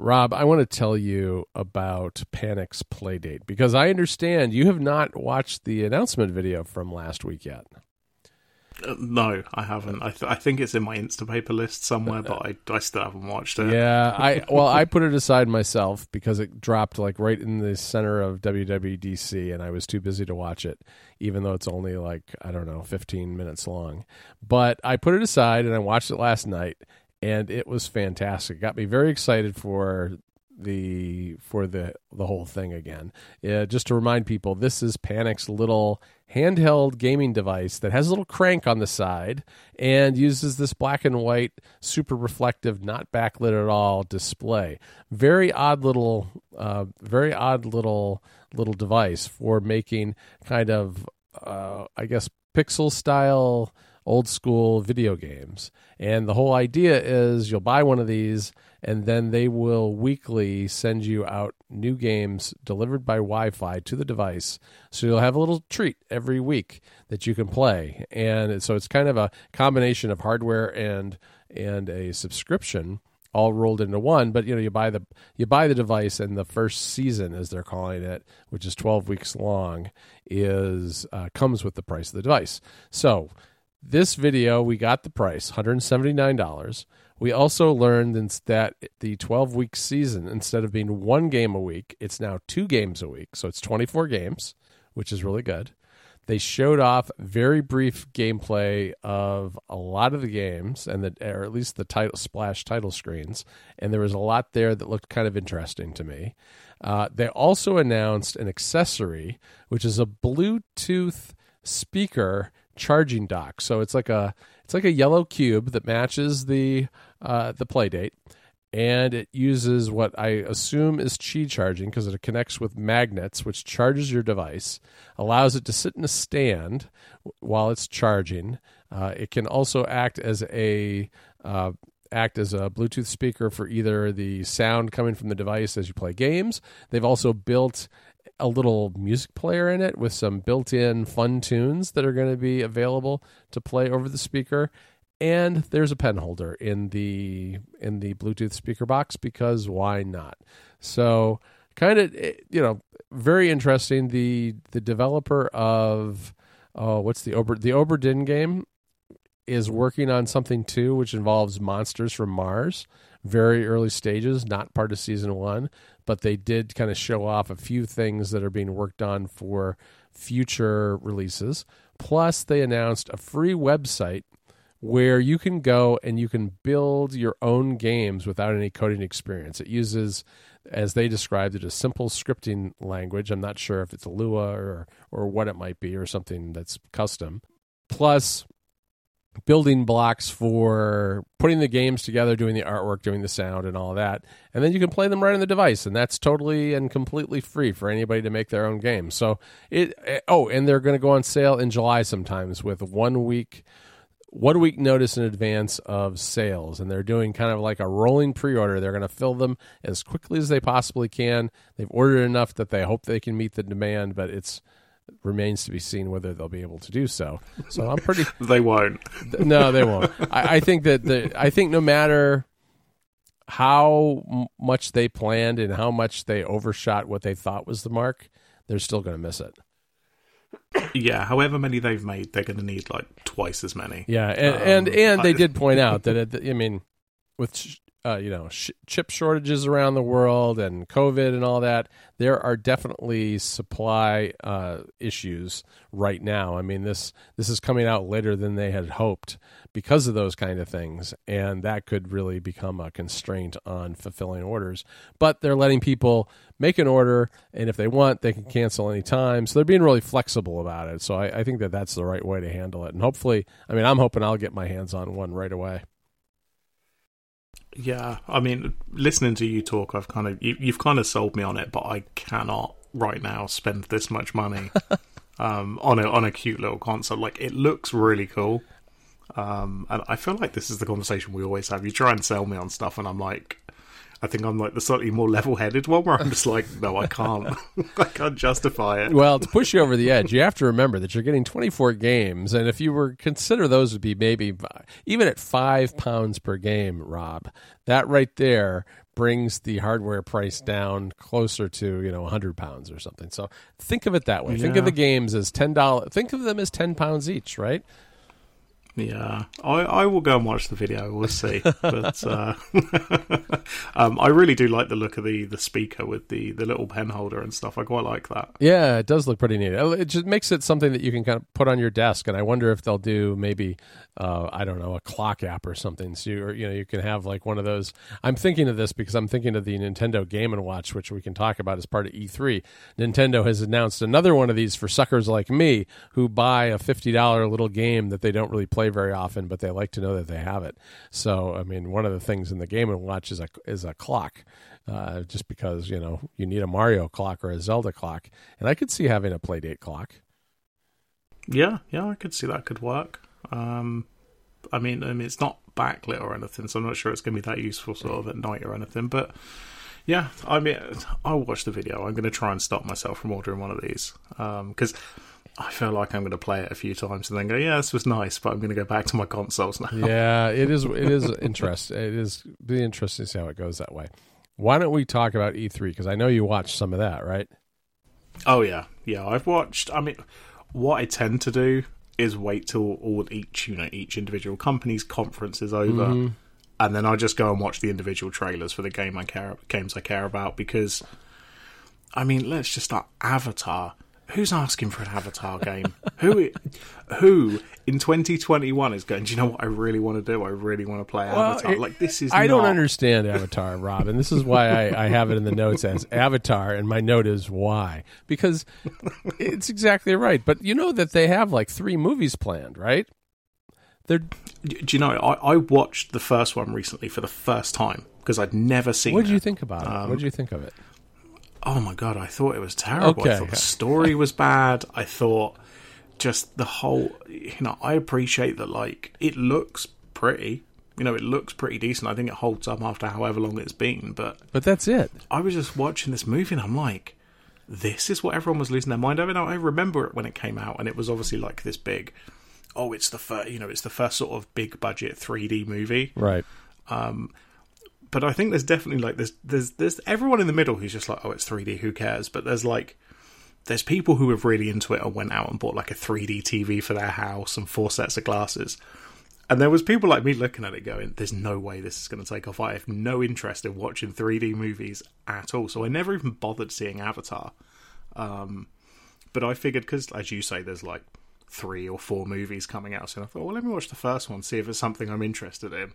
Rob, I want to tell you about Panic's Playdate because I understand you have not watched the announcement video from last week yet. Uh, no, I haven't. I, th- I think it's in my Instapaper list somewhere, but I, I still haven't watched it. Yeah, I well, I put it aside myself because it dropped like right in the center of WWDC, and I was too busy to watch it, even though it's only like I don't know, fifteen minutes long. But I put it aside and I watched it last night, and it was fantastic. It got me very excited for the for the the whole thing again. Yeah, just to remind people, this is Panic's little handheld gaming device that has a little crank on the side and uses this black and white, super reflective, not backlit at all display. Very odd little, uh, very odd little little device for making kind of, uh, I guess, pixel style old school video games. And the whole idea is you'll buy one of these and then they will weekly send you out new games delivered by Wi-Fi to the device. So you'll have a little treat every week that you can play, and so it's kind of a combination of hardware and and a subscription all rolled into one. But you know, you buy the you buy the device, and the first season, as they're calling it, which is twelve weeks long, is uh, comes with the price of the device. So this video, we got the price, one hundred seventy nine dollars. We also learned that the 12 week season, instead of being one game a week, it's now two games a week. So it's 24 games, which is really good. They showed off very brief gameplay of a lot of the games, and the, or at least the title splash title screens. And there was a lot there that looked kind of interesting to me. Uh, they also announced an accessory, which is a Bluetooth speaker charging dock. So it's like a it's like a yellow cube that matches the uh, the Playdate, and it uses what I assume is Qi charging because it connects with magnets, which charges your device, allows it to sit in a stand while it's charging. Uh, it can also act as a uh, act as a Bluetooth speaker for either the sound coming from the device as you play games. They've also built a little music player in it with some built-in fun tunes that are going to be available to play over the speaker. And there's a pen holder in the in the bluetooth speaker box because why not? So kind of eh, you know very interesting. The the developer of oh what's the Ober the Obra Dinn game is working on something too which involves monsters from Mars very early stages not part of season 1 but they did kind of show off a few things that are being worked on for future releases. Plus, they announced a free website where you can go and you can build your own games without any coding experience. It uses, as they described it, a simple scripting language. I'm not sure if it's Lua or or what it might be or something that's custom. Plus, building blocks for putting the games together, doing the artwork, doing the sound, and all that. And then you can play them right on the device, and that's totally and completely free for anybody to make their own game. So it. Eh, oh, and they're going to go on sale in July sometimes with one week. One week notice in advance of sales, and they're doing kind of like a rolling pre order. They're going to fill them as quickly as they possibly can. They've ordered enough that they hope they can meet the demand, but it's remains to be seen whether they'll be able to do so. So I'm pretty. they won't. no, they won't. I, I, think that the I think no matter how much they planned and how much they overshot what they thought was the mark, they're still going to miss it. Yeah, however many they've made, they're going to need like twice as many. Yeah, and um, and, and they did point out that it, I mean, with uh, you know sh- chip shortages around the world and COVID and all that, there are definitely supply uh, issues right now. I mean this this is coming out later than they had hoped because of those kind of things, and that could really become a constraint on fulfilling orders. But they're letting people make an order, and if they want, they can cancel anytime. So they're being really flexible about it. So I, I think that that's the right way to handle it, and hopefully, I mean, I'm hoping I'll get my hands on one right away. Yeah, I mean, listening to you talk, I've kind of you, have kind of sold me on it, but I cannot right now spend this much money um, on a on a cute little console. Like, it looks really cool, um, and I feel like this is the conversation we always have. You try and sell me on stuff, and I'm like, I think I'm like the slightly more level-headed one, where I'm just like, no, I can't, I can't justify it. Well, to push you over the edge, you have to remember that you're getting 24 games, and if you were consider those would be maybe even at five pounds per game, Rob, that right there brings the hardware price down closer to you know 100 pounds or something. So think of it that way. Think of the games as ten dollars. Think of them as ten pounds each, right? Yeah, I, I will go and watch the video. We'll see. but uh, um, I really do like the look of the, the speaker with the, the little pen holder and stuff. I quite like that. Yeah, it does look pretty neat. It just makes it something that you can kind of put on your desk, and I wonder if they'll do maybe uh, I don't know a clock app or something. So you, you know you can have like one of those. I'm thinking of this because I'm thinking of the Nintendo Game and Watch, which we can talk about as part of E3. Nintendo has announced another one of these for suckers like me who buy a fifty dollar little game that they don't really play very often, but they like to know that they have it. So I mean, one of the things in the Game and Watch is a is a clock. Uh, just because you know you need a Mario clock or a Zelda clock, and I could see having a Playdate clock. Yeah, yeah, I could see that could work. Um, I mean, I mean, it's not backlit or anything, so I'm not sure it's going to be that useful sort of at night or anything. But yeah, I mean, I'll watch the video. I'm going to try and stop myself from ordering one of these because I feel like I'm going to play it a few times and then go, yeah, this was nice, but I'm going to go back to my consoles now. yeah, it is. It is interesting. It is be interesting to see how it goes that way. Why don't we talk about E3? Because I know you watched some of that, right? Oh yeah, yeah. I've watched. I mean, what I tend to do is wait till all each you know each individual company's conference is over, Mm-hmm. and then I just go and watch the individual trailers for the game I care games I care about because, I mean, let's just start Avatar. Who's asking for an Avatar game? who, who in 2021 is going? Do you know what I really want to do? I really want to play Avatar. it- like this is. I don't understand Avatar, Rob, and this is why I, I have it in the notes as Avatar, and my note is why because it's exactly right. But you know that they have like three movies planned, right? They're Do you know? I, I watched the first one recently for the first time because I'd never seen. It. What did you think about it? what did um, you think of it? Oh my god, I thought it was terrible. Okay. I thought the story was bad. I thought just the whole you know, I appreciate that like it looks pretty. You know, it looks pretty decent. I think it holds up after however long it's been, but But that's it. I was just watching this movie and I'm like, this is what everyone was losing their mind over. Now I remember it when it came out and it was obviously like this big oh, it's the first you know, it's the first sort of big budget 3D movie Right. Um, but I think there's definitely like there's there's there's everyone in the middle who's just like, oh, it's 3D, who cares? But there's like there's people who are really into it and went out and bought like a 3D TV for their house and four sets of glasses. And there was people like me looking at it going, "There's no way this is going to take off." I have no interest in watching 3D movies at all, so I never even bothered seeing Avatar. Um, but I figured because, as you say, there's like three or four movies coming out, so I thought, well, let me watch the first one, see if it's something I'm interested in.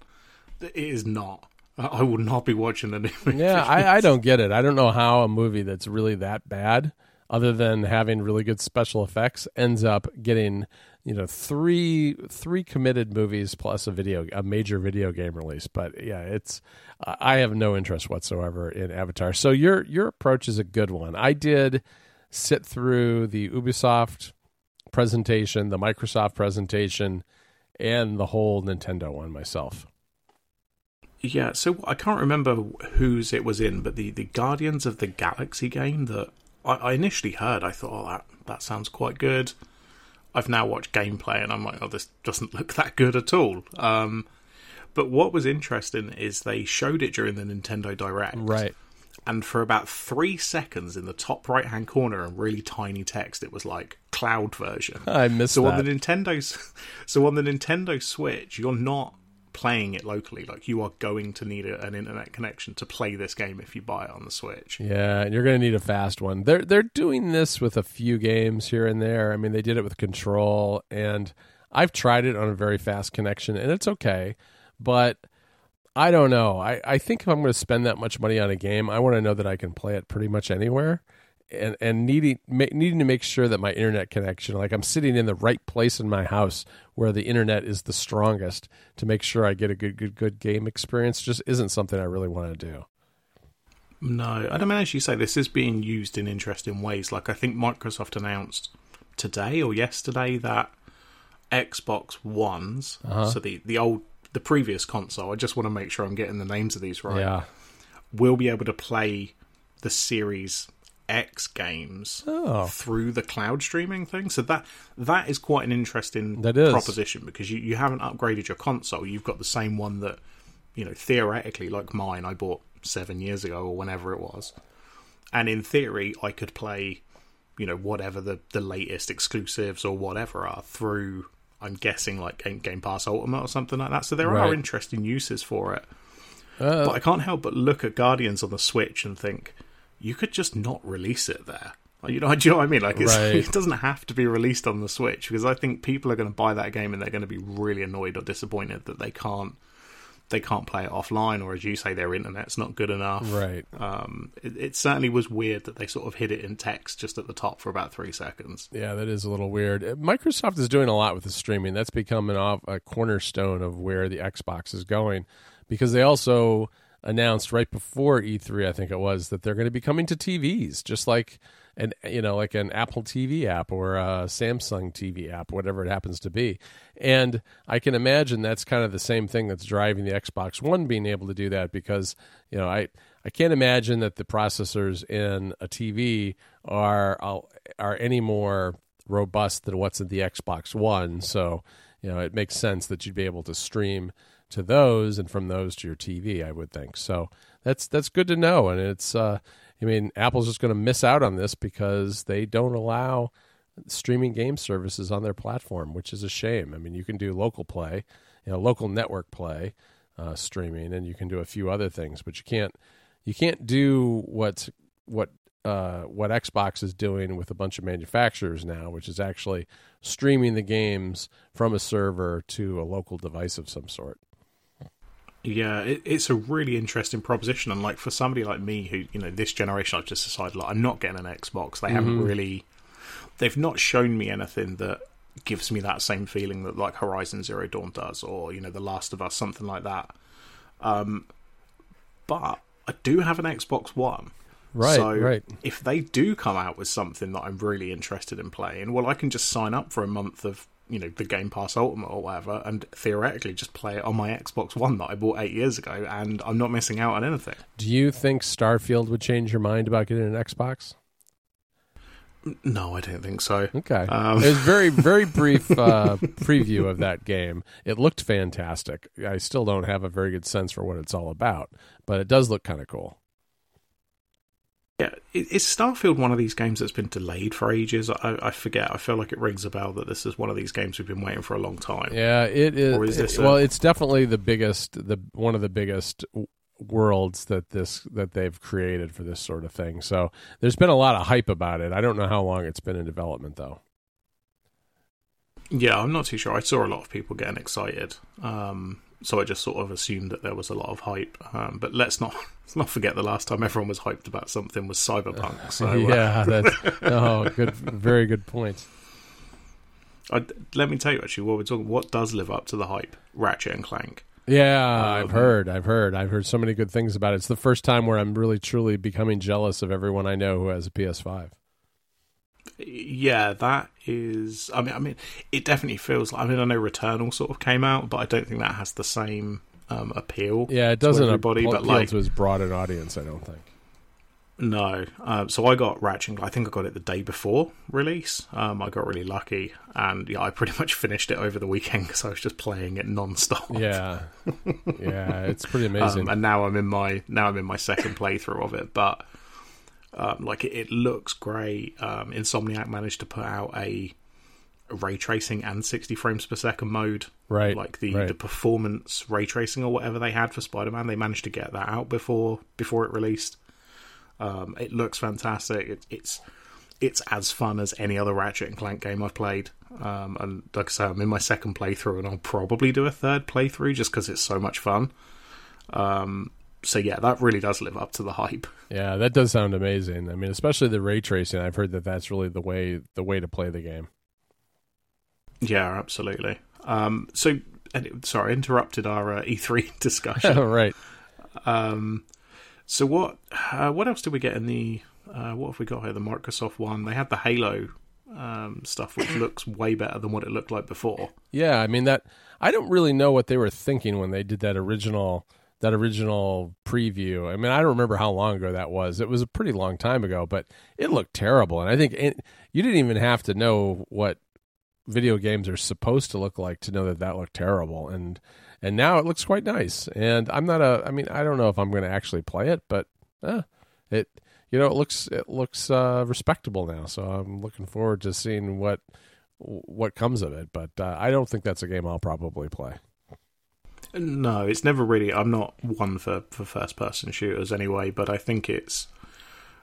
It is not. I would not be watching the movie. Yeah, I, I don't get it. I don't know how a movie that's really that bad, other than having really good special effects, ends up getting you know three three committed movies plus a video a major video game release. But yeah, it's I have no interest whatsoever in Avatar. So your your approach is a good one. I did sit through the Ubisoft presentation, the Microsoft presentation, and the whole Nintendo one myself. Yeah, so I can't remember whose it was in, but the, the Guardians of the Galaxy game that I, I initially heard, I thought, oh, that, that sounds quite good. I've now watched gameplay and I'm like, oh, this doesn't look that good at all. Um, but what was interesting is they showed it during the Nintendo Direct. Right. And for about three seconds in the top right hand corner in really tiny text, it was like cloud version. I missed So that. on the Nintendo's, so on the Nintendo Switch, you're not playing it locally. Like you are going to need a, an internet connection to play this game if you buy it on the Switch. Yeah, and you're going to need a fast one. They're they're doing this with a few games here and there. I mean, they did it with Control, and I've tried it on a very fast connection, and it's okay. But I don't know. I, I think if I'm going to spend that much money on a game, I want to know that I can play it pretty much anywhere. And and needing ma- needing to make sure that my internet connection, like I'm sitting in the right place in my house where the internet is the strongest, to make sure I get a good good good game experience, just isn't something I really want to do. No, I don't mean as you say, this is being used in interesting ways. Like I think Microsoft announced today or yesterday that Xbox Ones, Uh-huh. so the the old the previous console. I just want to make sure I'm getting the names of these right. Yeah. Will be able to play the Series X games Oh. through the cloud streaming thing. So that that is quite an interesting proposition because you, you haven't upgraded your console. You've got the same one that you know theoretically, like mine, I bought seven years ago or whenever it was. And in theory, I could play, you know, whatever the, the latest exclusives or whatever are through, I'm guessing, like Game, Game Pass Ultimate or something like that. So there Right. are interesting uses for it. Uh, But I can't help but look at Guardians on the Switch and think, you could just not release it there. You know, do you know what I mean? Like, it's, Right. it doesn't have to be released on the Switch because I think people are going to buy that game and they're going to be really annoyed or disappointed that they can't they can't play it offline, or as you say, their internet's not good enough. right. Um, it, it certainly was weird that they sort of hid it in text just at the top for about three seconds. Yeah, that is a little weird. Uh, Microsoft is doing a lot with the streaming. That's become an off, a cornerstone of where the Xbox is going because they also announced right before E3, I think it was, that they're going to be coming to TVs, just like an you know like an Apple TV app or a Samsung TV app, whatever it happens to be. And I can imagine that's kind of the same thing that's driving the Xbox One being able to do that because you know I I can't imagine that the processors in a TV are are any more robust than what's in the Xbox One. So you know it makes sense that you'd be able to stream to those and from those to your TV. I would think so. That's that's good to know, and it's. Uh, I mean, Apple's just going to miss out on this because they don't allow streaming game services on their platform, which is a shame. I mean, you can do local play, you know, local network play, uh, streaming, and you can do a few other things, but you can't you can't do what what uh, what Xbox is doing with a bunch of manufacturers now, which is actually streaming the games from a server to a local device of some sort. Yeah, it, it's a really interesting proposition, and like for somebody like me who, you know, this generation, I've just decided like I'm not getting an Xbox. They haven't really, they've not shown me anything that gives me that same feeling that like Horizon Zero Dawn does, or you know, The Last of Us, something like that. Um, but I do have an Xbox One. Right, so right. if they do come out with something that I'm really interested in playing, well, I can just sign up for a month of you know the Game Pass Ultimate or whatever, and theoretically just play it on my Xbox One that I bought eight years ago, and I'm not missing out on anything. Do you think Starfield would change your mind about getting an Xbox? No, I don't think so. Okay. Um. it was very, very brief uh, preview of that game. It looked fantastic. I still don't have a very good sense for what it's all about, but it does look kind of cool. Yeah, is Starfield one of these games that's been delayed for ages? I, I forget. I feel like it rings a bell that this is one of these games we've been waiting for a long time. Yeah, it is. Or is this it- a- well, it's definitely the biggest, the one of the biggest worlds that this that they've created for this sort of thing. So there's been a lot of hype about it. I don't know how long it's been in development though. Yeah, I'm not too sure. I saw a lot of people getting excited, um, so I just sort of assumed that there was a lot of hype. Um, but let's not let's not forget the last time everyone was hyped about something was Cyberpunk. So uh, yeah, that's oh, good, very good point. I, let me tell you actually what we're talking. What does live up to the hype? Ratchet and Clank. Yeah, I've Um, heard, I've heard, I've heard so many good things about it. It's the first time where I'm really truly becoming jealous of everyone I know who has a PS5. Yeah, that is. I mean, I mean, it definitely feels like. I mean, I know Returnal sort of came out, but I don't think that has the same um, appeal. Yeah, it doesn't everybody, appeal but like to as broad an audience. I don't think. No. Um, so I got Ratchet. I think I got it the day before release. Um, I got really lucky, and yeah, I pretty much finished it over the weekend because I was just playing it non-stop. Yeah, yeah, it's pretty amazing. Um, and now I'm in my now I'm in my second playthrough of it, but um, like it, it looks great. Um, Insomniac managed to put out a ray tracing and 60 frames per second mode. right, Like the, right. the performance ray tracing or whatever they had for Spider-Man, they managed to get that out before before it released. Um, it looks fantastic. It, it's it's as fun as any other Ratchet and Clank game I've played. Um, and like I say, I'm in my second playthrough, and I'll probably do a third playthrough just because it's so much fun. Um, so yeah, that really does live up to the hype. yeah, that does sound amazing. I mean, especially the ray tracing. I've heard that that's really the way the way to play the game. Yeah, absolutely. Um, so and it- sorry, interrupted our uh, E3 discussion. right. Um, so what uh, what else did we get in the uh, what have we got here? The Microsoft one. They had the Halo um, stuff, which looks way better than what it looked like before. Yeah, I mean that. I don't really know what they were thinking when they did that original that original preview. I mean, I don't remember how long ago that was. It was a pretty long time ago, but it looked terrible. And I think it, you didn't even have to know what video games are supposed to look like to know that that looked terrible. And and now it looks quite nice. And I'm not a, I mean, I don't know if I'm going to actually play it, but eh, it, you know, it looks it looks uh, respectable now. So I'm looking forward to seeing what what comes of it. But uh, I don't think that's a game I'll probably play. No, it's never really. I'm not one for, for first person shooters anyway, but I think it's.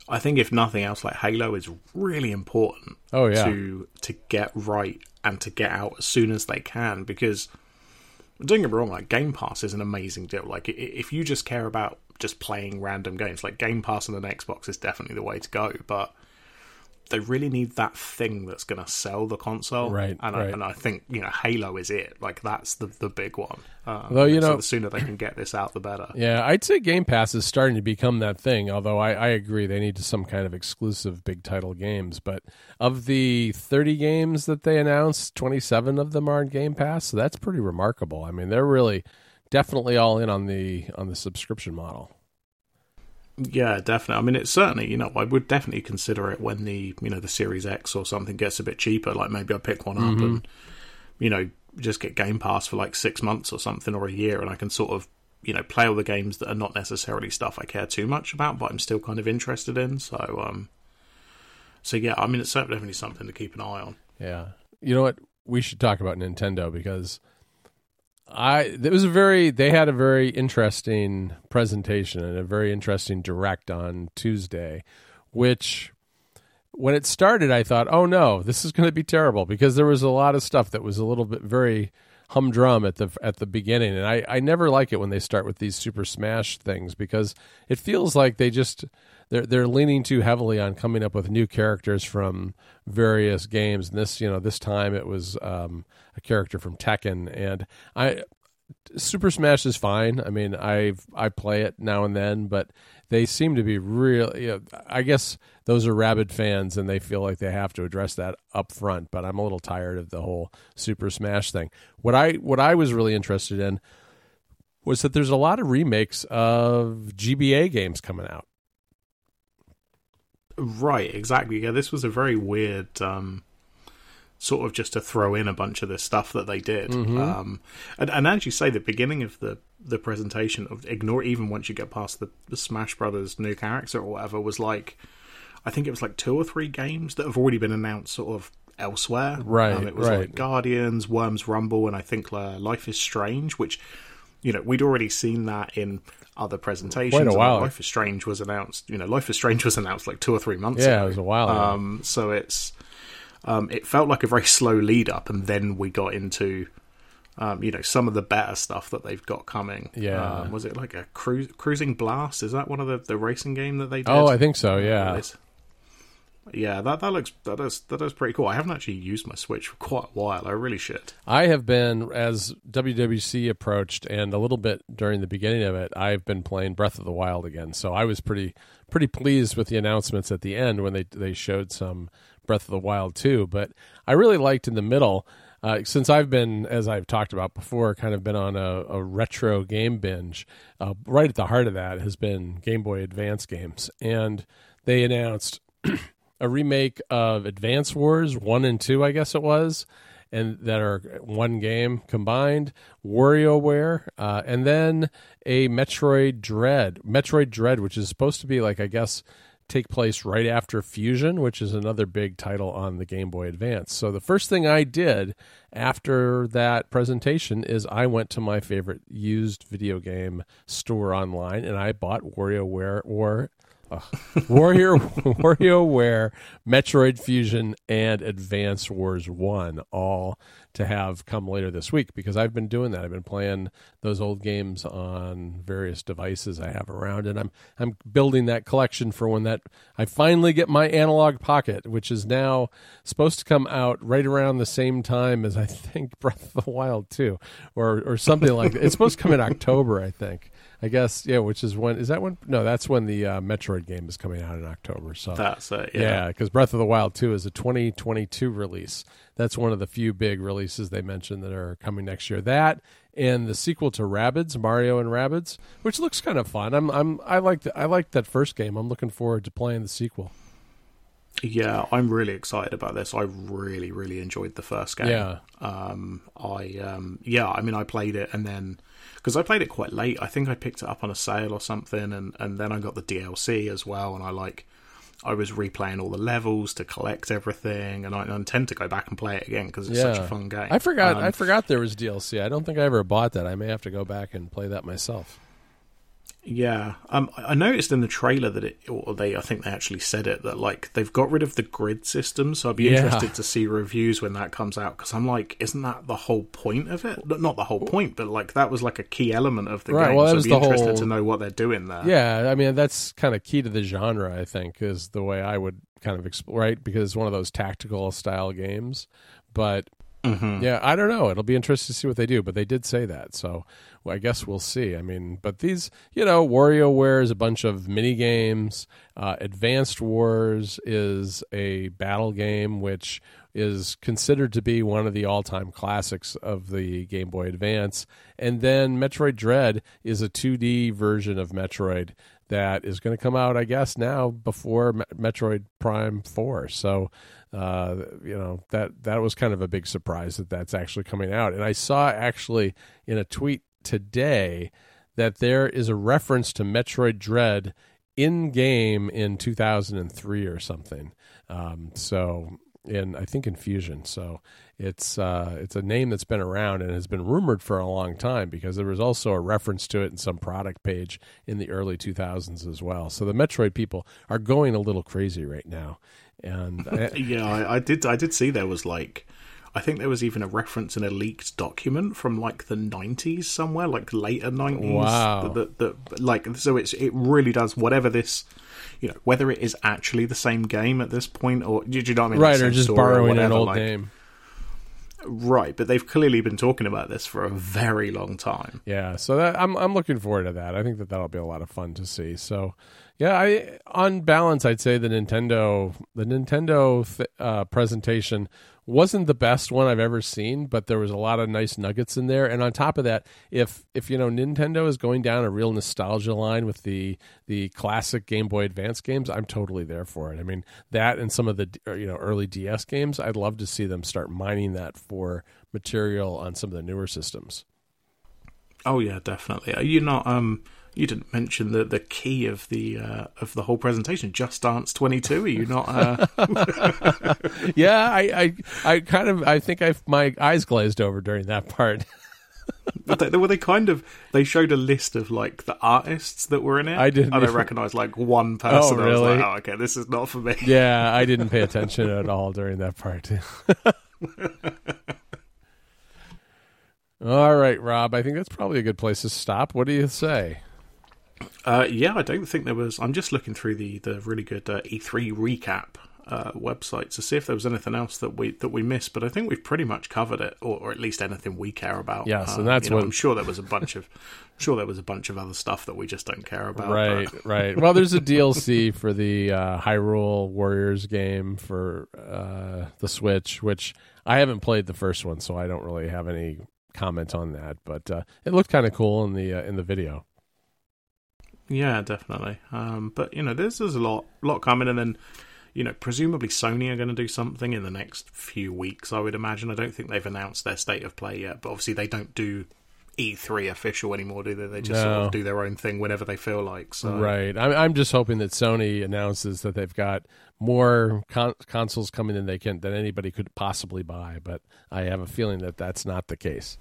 I think if nothing else, like Halo is really important. Oh yeah. To to get right and to get out as soon as they can because don't get me wrong, like Game Pass is an amazing deal. Like if you just care about just playing random games, like Game Pass on an Xbox is definitely the way to go. But they really need that thing that's going to sell the console, right? And, right. I, and I think you know Halo is it. Like that's the the big one. Um, Though you know, so the sooner they can get this out, the better. Yeah, I'd say Game Pass is starting to become that thing. Although I, I agree they need some kind of exclusive big title games. But of the thirty games that they announced, twenty seven of them are on Game Pass. So that's pretty remarkable. I mean, they're really definitely all in on the on the subscription model. Yeah, definitely. I mean, it's certainly you know I would definitely consider it when the you know the Series X or something gets a bit cheaper. Like maybe I pick one up mm-hmm. and you know just get Game Pass for like six months or something or a year, and I can sort of you know play all the games that are not necessarily stuff I care too much about, but I'm still kind of interested in. So um, so yeah, I mean it's definitely something to keep an eye on. Yeah, you know what? We should talk about Nintendo because I it was a very they had a very interesting presentation and a very interesting direct on Tuesday, which when it started I thought, oh no, this is going to be terrible because there was a lot of stuff that was a little bit very humdrum at the at the beginning, and I I never like it when they start with these Super Smash things because it feels like they just they're they're leaning too heavily on coming up with new characters from various games. And this, you know, this time it was um, a character from Tekken, and I Super Smash is fine. I mean, I I play it now and then, but they seem to be real. You know, I guess those are rabid fans, and they feel like they have to address that up front. But I'm a little tired of the whole Super Smash thing. What I what I was really interested in was that there's a lot of remakes of GBA games coming out. Right, exactly. Yeah, this was a very weird um, sort of just to throw in a bunch of the stuff that they did. Mm-hmm. Um, and, and, as you say, the beginning of the the presentation of ignore even once you get past the, the Smash Brothers new character or whatever was like, I think it was like two or three games that have already been announced sort of elsewhere. Right, um, it was right. like Guardians, Worms Rumble, and I think uh, Life is Strange, which you know we'd already seen that in other presentations. Quite a while. Life is Strange was announced. You know, Life is Strange was announced like two or three months. Yeah, ago. it was a while. Um, so it's um, it felt like a very slow lead up, and then we got into. Um, you know some of the better stuff that they've got coming. Yeah, um, was it like a cru- Cruis'n Blast? Is that one of the, the racing game that they did? Oh, I think so. Yeah, yeah, that that looks that is that is pretty cool. I haven't actually used my Switch for quite a while. I really should. I have been as WWDC approached, and a little bit during the beginning of it, I've been playing Breath of the Wild again. So I was pretty pretty pleased with the announcements at the end when they they showed some Breath of the Wild 2. But I really liked in the middle. Uh, since I've been, as I've talked about before, kind of been on a, a retro game binge, uh, right at the heart of that has been Game Boy Advance games. And they announced a remake of Advance Wars one and two, I guess it was, and that are one game combined. WarioWare, uh, and then a Metroid Dread, Metroid Dread, which is supposed to be like I guess take place right after Fusion, which is another big title on the Game Boy Advance. So the first thing I did after that presentation is I went to my favorite used video game store online and I bought WarioWare or Warrior, WarioWare, Metroid Fusion, and Advance Wars One, all to have come later this week because I've been doing that. I've been playing those old games on various devices I have around, and I'm I'm building that collection for when that I finally get my analog pocket, which is now supposed to come out right around the same time as I think Breath of the Wild 2, or or something like that. It's supposed to come in October, I think. I guess yeah, which is when is that when? No, that's when the uh, Metroid game is coming out in October. So that's it. Yeah, because yeah, Breath of the Wild Two is a 2022 release. That's one of the few big releases they mentioned that are coming next year. That and the sequel to Rabbids, Mario and Rabbids, which looks kind of fun. I'm I'm I like I like that first game. I'm looking forward to playing the sequel. Yeah, I'm really excited about this. I really, really enjoyed the first game. Yeah. Um, I um, yeah, I mean, I played it and then because I played it quite late. I think I picked it up on a sale or something, and and then I got the DLC as well, and I like. I was replaying all the levels to collect everything, and I, I intend to go back and play it again because it's yeah. such a fun game. I forgot. Um, I forgot there was DLC. I don't think I ever bought that. I may have to go back and play that myself. Yeah, um, I noticed in the trailer that it, or they, I think they actually said it that like they've got rid of the grid system. So I'd be Yeah. interested to see reviews when that comes out because I'm like, isn't that the whole point of it? Not the whole point, but like that was like a key element of the Right, game. well, so I'd be interested whole- to know what they're doing there. Yeah, I mean that's kind of key to the genre. I think is the way I would kind of explore right because it's one of those tactical style games. But Mhm. yeah, I don't know. It'll be interesting to see what they do. But they did say that, so well, I guess we'll see. I mean, but these, you know, WarioWare is a bunch of mini games. Uh, Advance Wars is a battle game, which is considered to be one of the all-time classics of the Game Boy Advance. And then Metroid Dread is a 2D version of Metroid that is going to come out, I guess, now before Me- Metroid Prime Four. So, uh, you know that that was kind of a big surprise that that's actually coming out. And I saw actually in a tweet today that there is a reference to Metroid Dread in game in 2003 or something. Um, so in I think in Fusion. So it's uh, it's a name that's been around and has been rumored for a long time because there was also a reference to it in some product page in the early 2000s as well. So the Metroid people are going a little crazy right now. And I, Yeah, I, I did. I did see there was like, I think there was even a reference in a leaked document from like the nineties somewhere, like later nineties. Wow. That, that, that- like so, it's it really does whatever this, you know, whether it is actually the same game at this point or do you know what I mean? right, The or just story or borrowing an whatever, old like- name. Right, but they've clearly been talking about this for a very long time. Yeah, so that I'm I'm looking forward to that. I think that that'll be a lot of fun to see. So, yeah, I on balance, I'd say the Nintendo the Nintendo th- uh, presentation wasn't the best one I've ever seen, but there was a lot of nice nuggets in there. And on top of that, if if you know Nintendo is going down a real nostalgia line with the the classic Game Boy Advance games, I'm totally there for it. I mean that and some of the uh, you know early DS games, I'd love to see them start mining that for material on some of the newer systems. Oh yeah, definitely. Are you not? Um, you didn't mention the the key of the uh, of the whole presentation. Just Dance Twenty Two. Are you not? Uh, yeah, I, I, I kind of, I think I, my eyes glazed over during that part. But they, well, they kind of they showed a list of like the artists that were in it. I didn't I don't recognize like one person. Oh, I was really? like, oh, okay, this is not for me. yeah, I didn't pay attention at all during that part. all right, Rob, I think that's probably a good place to stop. What do you say? Uh, yeah, I don't think there was. I'm just looking through the the really good uh, E3 recap uh, website to see if there was anything else that we that we missed. But I think we've pretty much covered it, or, or at least anything we care about. Yes, so and that's know, I'm sure there was a bunch of. I'm sure there was a bunch of other stuff that we just don't care about. right, but- right. Well, there's a DLC for the uh, Hyrule Warriors game for uh, the Switch, which I haven't played the first one, so I don't really have any comment on that. But uh, it looked kind of cool in the uh, in the video. Yeah, definitely. Um, but you know, there's there's a lot lot coming, and then you know, presumably Sony are going to do something in the next few weeks. I would imagine. I don't think they've announced their state of play yet, but obviously they don't do E3 official anymore, do they? They just sort of do their own thing whenever they feel like. So Right. I'm, I'm just hoping that Sony announces that they've got more con- consoles coming than they can than anybody could possibly buy. But I have a feeling that that's not the case.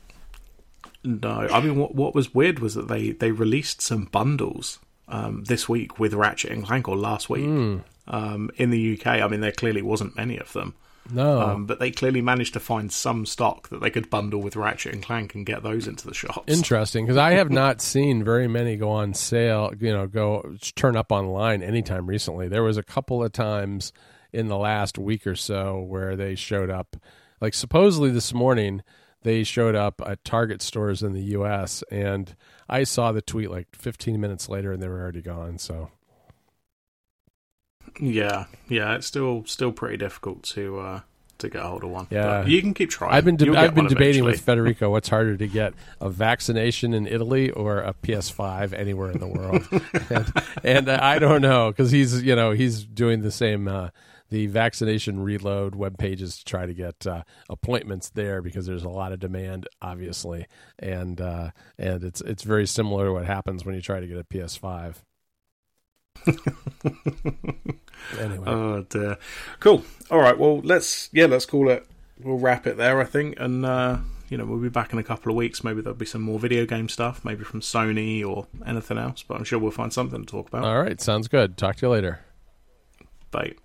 No, I mean, what what was weird was that they they released some bundles um, this week with Ratchet and Clank, or last week Hmm. um, in the UK. I mean, there clearly wasn't many of them. No. Um, but they clearly managed to find some stock that they could bundle with Ratchet and Clank and get those into the shops. Interesting, because I have not seen very many go on sale. You know, go turn up online anytime recently. There was a couple of times in the last week or so where they showed up. Like supposedly this morning, they showed up at Target stores in the U.S. and I saw the tweet like 15 minutes later, and they were already gone. So Yeah, yeah, it's still still pretty difficult to uh, to get a hold of one. Yeah. But you can keep trying. I've been de- I've been debating eventually. with Federico what's harder to get a vaccination in Italy or a PS5 anywhere in the world, and, and I don't know because he's you know he's doing the same uh, the vaccination reload web pages to try to get uh, appointments there because there's a lot of demand, obviously, and uh, and it's it's very similar to what happens when you try to get a PS5. anyway, Oh dear. Cool. All right. Well, let's yeah, let's call it. We'll wrap it there, I think, and uh, you know we'll be back in a couple of weeks. Maybe there'll be some more video game stuff, maybe from Sony or anything else. But I'm sure we'll find something to talk about. all right, sounds good. Talk to you later. Bye.